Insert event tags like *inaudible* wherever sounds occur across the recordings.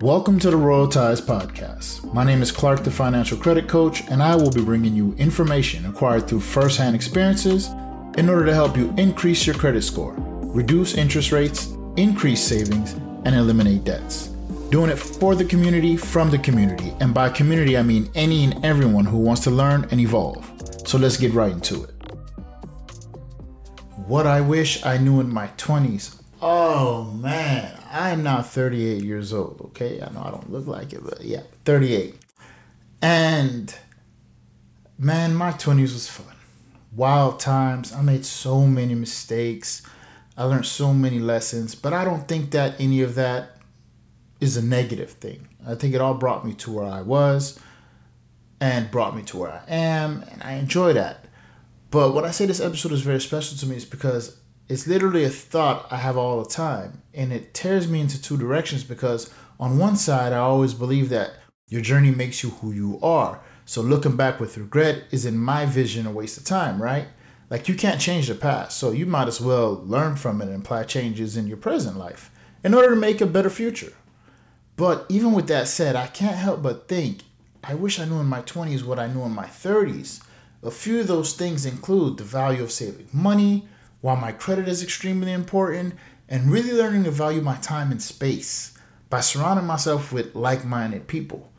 Welcome to the Royal Ties Podcast. My name is Clarck, the financial credit coach, and I will be bringing you information acquired through firsthand experiences in order to help you increase your credit score, reduce interest rates, increase savings, and eliminate debts. Doing it for the community, from the community, and by community, I mean any and everyone who wants to learn and evolve. So let's get right into it. What I wish I knew in my 20s. Oh man, I'm now 38 years old, okay? I know I don't look like it, but yeah, 38. And man, my 20s was fun. Wild times. I made so many mistakes. I learned so many lessons, but I don't think that any of that is a negative thing. I think it all brought me to where I was and brought me to where I am, and I enjoy that. But what I say this episode is very special to me is because it's literally a thought I have all the time, and it tears me into two directions because on one side, I always believe that your journey makes you who you are. So looking back with regret is, in my vision, a waste of time, right? Like you can't change the past, so you might as well learn from it and apply changes in your present life in order to make a better future. But even with that said, I can't help but think I wish I knew in my 20s what I knew in my 30s. A few of those things include the value of saving money, while my credit is extremely important, and really learning to value my time and space by surrounding myself with like minded people.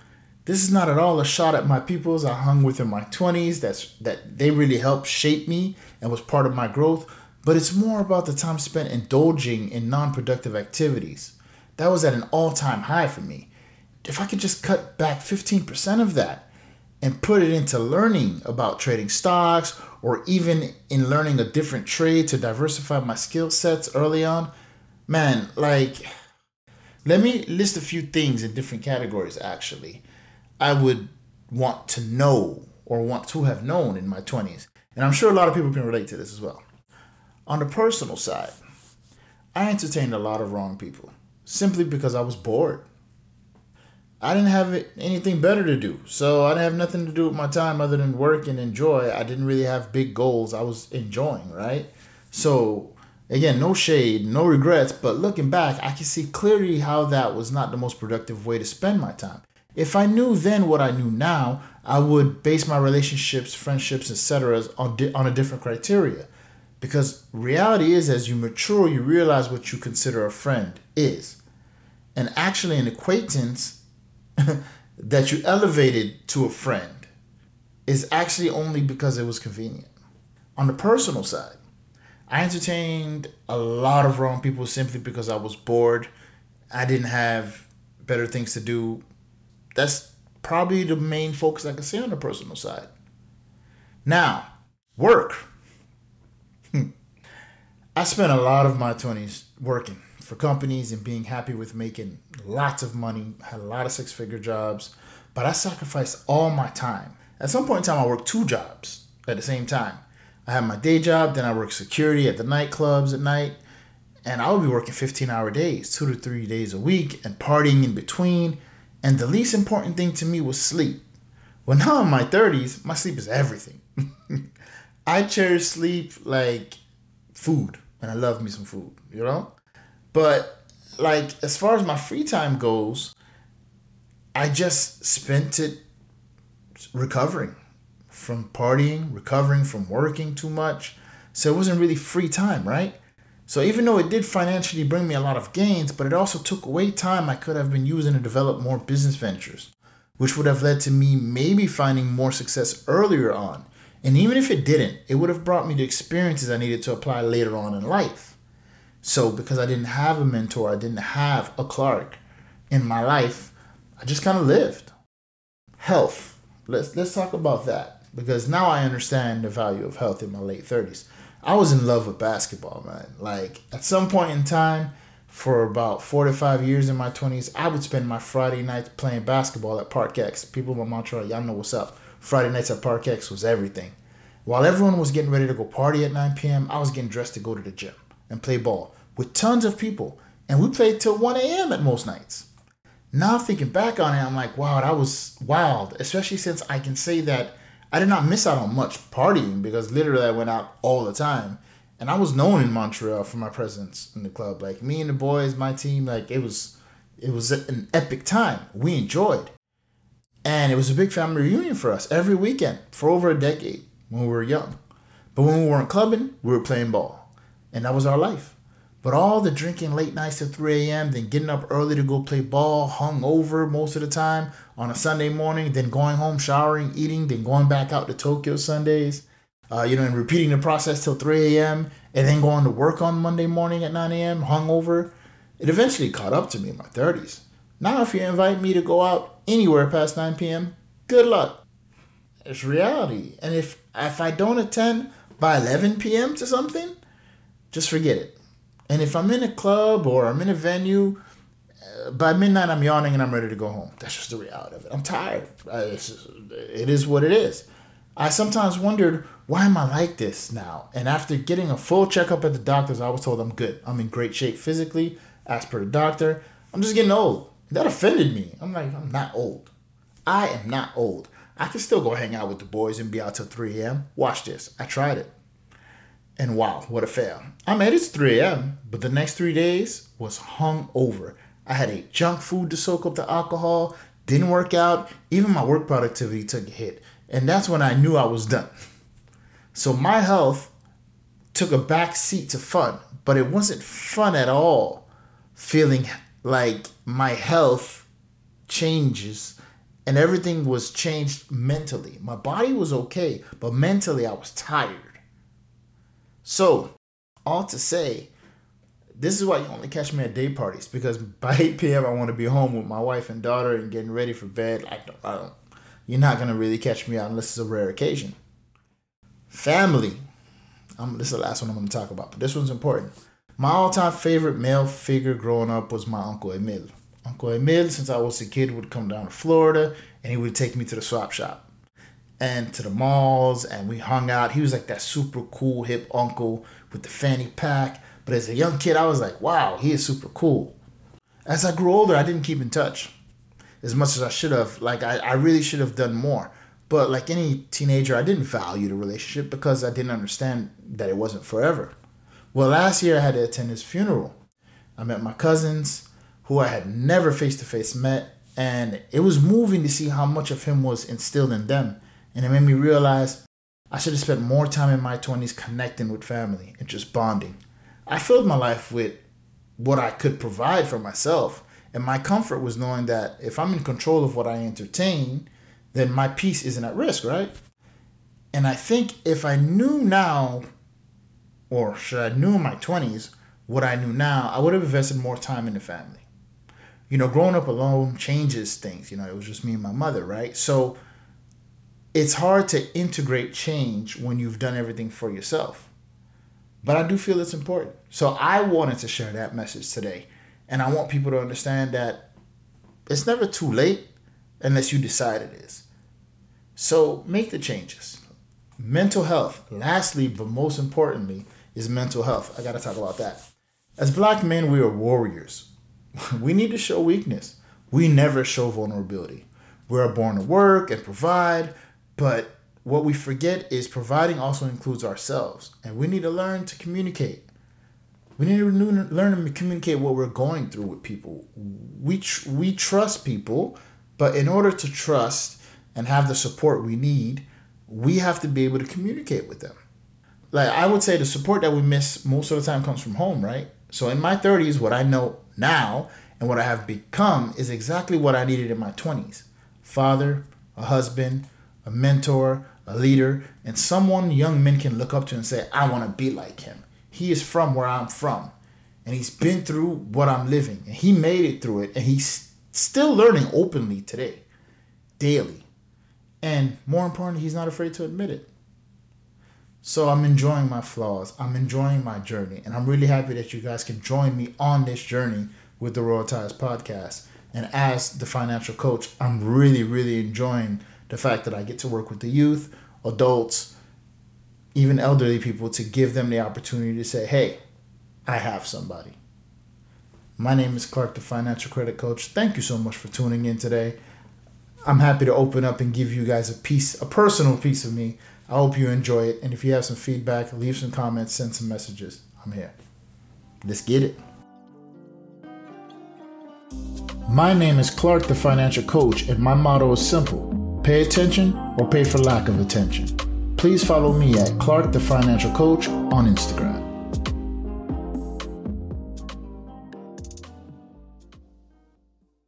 This is not at all a shot at my peoples I hung with in my 20s that's that they really helped shape me and was part of my growth, but it's more about the time spent indulging in non-productive activities. That was at an all-time high for me. If I could just cut back 15% of that and put it into learning about trading stocks or even in learning a different trade to diversify my skill sets early on, man, like, let me list a few things in different categories actually. I would want to know or want to have known in my 20s. And I'm sure a lot of people can relate to this as well. On the personal side, I entertained a lot of wrong people simply because I was bored. I didn't have anything better to do. So I didn't have nothing to do with my time other than work and enjoy. I didn't really have big goals. I was enjoying, right? So again, no shade, no regrets, but looking back, I can see clearly how that was not the most productive way to spend my time. If I knew then what I knew now, I would base my relationships, friendships, etc. on di- on a different criteria. Because reality is as you mature, you realize what you consider a friend is. And actually an acquaintance *laughs* that you elevated to a friend is actually only because it was convenient. On the personal side, I entertained a lot of wrong people simply because I was bored. I didn't have better things to do. That's probably the main focus I can say on the personal side. Now, work. Hmm. I spent a lot of my 20s working for companies and being happy with making lots of money, had a lot of six figure jobs, but I sacrificed all my time. At some point in time, I worked two jobs at the same time. I had my day job, then I worked security at the nightclubs at night, and I would be working 15 hour days, two to three days a week, and partying in between. And the least important thing to me was sleep. Well, now in my 30s, my sleep is everything. *laughs* I cherish sleep like food, and I love me some food, you know? But like as far as my free time goes, I just spent it recovering from partying, recovering from working too much. So it wasn't really free time, right? So even though it did financially bring me a lot of gains, but it also took away time I could have been using to develop more business ventures, which would have led to me maybe finding more success earlier on. And even if it didn't, it would have brought me the experiences I needed to apply later on in life. So because I didn't have a mentor, I didn't have a Clarck in my life, I just kind of lived. Health. Let's let's talk about that because now I understand the value of health in my late 30s. I was in love with basketball, man. Like at some point in time for about 4 to 5 years in my 20s, I would spend my Friday nights playing basketball at Park X. People in Montreal, y'all know what's up. Friday nights at Park X was everything. While everyone was getting ready to go party at 9 p.m., I was getting dressed to go to the gym and play ball with tons of people. And we played till 1 a.m. at most nights. Now thinking back on it, I'm like, wow, that was wild. Especially since I can say that I did not miss out on much partying because literally I went out all the time. And I was known in Montreal for my presence in the club. Like me and the boys, my team, like it was It was an epic time. We enjoyed. And it was a big family reunion for us every weekend for over a decade when we were young. But when we weren't clubbing, we were playing ball. And that was our life. But all the drinking late nights till 3 a.m., then getting up early to go play ball, hung over most of the time on a Sunday morning, then going home, showering, eating, then going back out to Tokyo Sundays, uh, you know, and repeating the process till 3 a.m., and then going to work on Monday morning at 9 a.m., hung over. It eventually caught up to me in my 30s. Now, if you invite me to go out anywhere past 9 p.m., good luck. It's reality. And if if I don't attend by 11 p.m. to something, just forget it. And if I'm in a club or I'm in a venue, uh, by midnight I'm yawning and I'm ready to go home. That's just the reality of it. I'm tired. It is what it is. I sometimes wondered, why am I like this now? And after getting a full checkup at the doctor's, I was told I'm good. I'm in great shape physically, as per the doctor. I'm just getting old. That offended me. I'm like, I'm not old. I am not old. I can still go hang out with the boys and be out till 3 a.m. Watch this. I tried it. And wow, what a fail. I made it to 3 a.m., but the next three days was hung over. I had ate junk food to soak up the alcohol, didn't work out, even my work productivity took a hit. And that's when I knew I was done. So my health took a back seat to fun, but it wasn't fun at all feeling like my health changes and everything was changed mentally. My body was okay, but mentally I was tired. So, all to say, this is why you only catch me at day parties because *laughs* by 8 p.m. I want to be home with my wife and daughter and getting ready for bed. I don't, I don't, you're not gonna really catch me out unless it's a rare occasion. Family. Um, this is the last one I'm gonna talk about, but this one's important. My all-time favorite male figure growing up was my uncle Emil. Uncle Emil, since I was a kid, would come down to Florida and he would take me to the swap shop and to the malls and we hung out. He was like that super cool hip uncle with the fanny pack. But as a young kid, I was like, wow, he is super cool. As I grew older, I didn't keep in touch as much as I should have. Like I, I really should have done more. But like any teenager, I didn't value the relationship because I didn't understand that it wasn't forever. Well, last year I had to attend his funeral. I met my cousins, who I had never face to face met, and it was moving to see how much of him was instilled in them and it made me realize I should have spent more time in my 20s connecting with family and just bonding. I filled my life with what I could provide for myself, and my comfort was knowing that if I'm in control of what I entertain, then my peace isn't at risk, right? And I think if I knew now, or should I knew in my 20s what I knew now, I would have invested more time in the family. You know, growing up alone changes things. You know, it was just me and my mother, right? So it's hard to integrate change when you've done everything for yourself. But I do feel it's important. So I wanted to share that message today. And I want people to understand that it's never too late unless you decide it is. So make the changes. Mental health, lastly, but most importantly, is mental health. I got to talk about that. As black men, we are warriors. *laughs* we need to show weakness. We never show vulnerability. We're born to work and provide, but what we forget is providing also includes ourselves, and we need to learn to communicate. We need to learn to communicate what we're going through with people. We tr- we trust people, but in order to trust and have the support we need, we have to be able to communicate with them. Like I would say, the support that we miss most of the time comes from home, right? So in my 30s, what I know now and what I have become is exactly what I needed in my 20s: father, a husband, a mentor, a leader, and someone young men can look up to and say, I want to be like him. He is from where I'm from, and he's been through what I'm living, and he made it through it, and he's still learning openly today, daily. And more importantly, he's not afraid to admit it. So I'm enjoying my flaws. I'm enjoying my journey. And I'm really happy that you guys can join me on this journey with the Royal Ties podcast. And as the financial coach, I'm really, really enjoying the fact that I get to work with the youth, adults, even elderly people to give them the opportunity to say, hey, I have somebody. My name is Clarck, the financial credit coach. Thank you so much for tuning in today. I'm happy to open up and give you guys a piece, a personal piece of me. I hope you enjoy it. And if you have some feedback, leave some comments, send some messages. I'm here. Let's get it. My name is Clarck, the financial coach, and my motto is simple pay attention or pay for lack of attention. Please follow me at Clarck, the financial coach, on Instagram.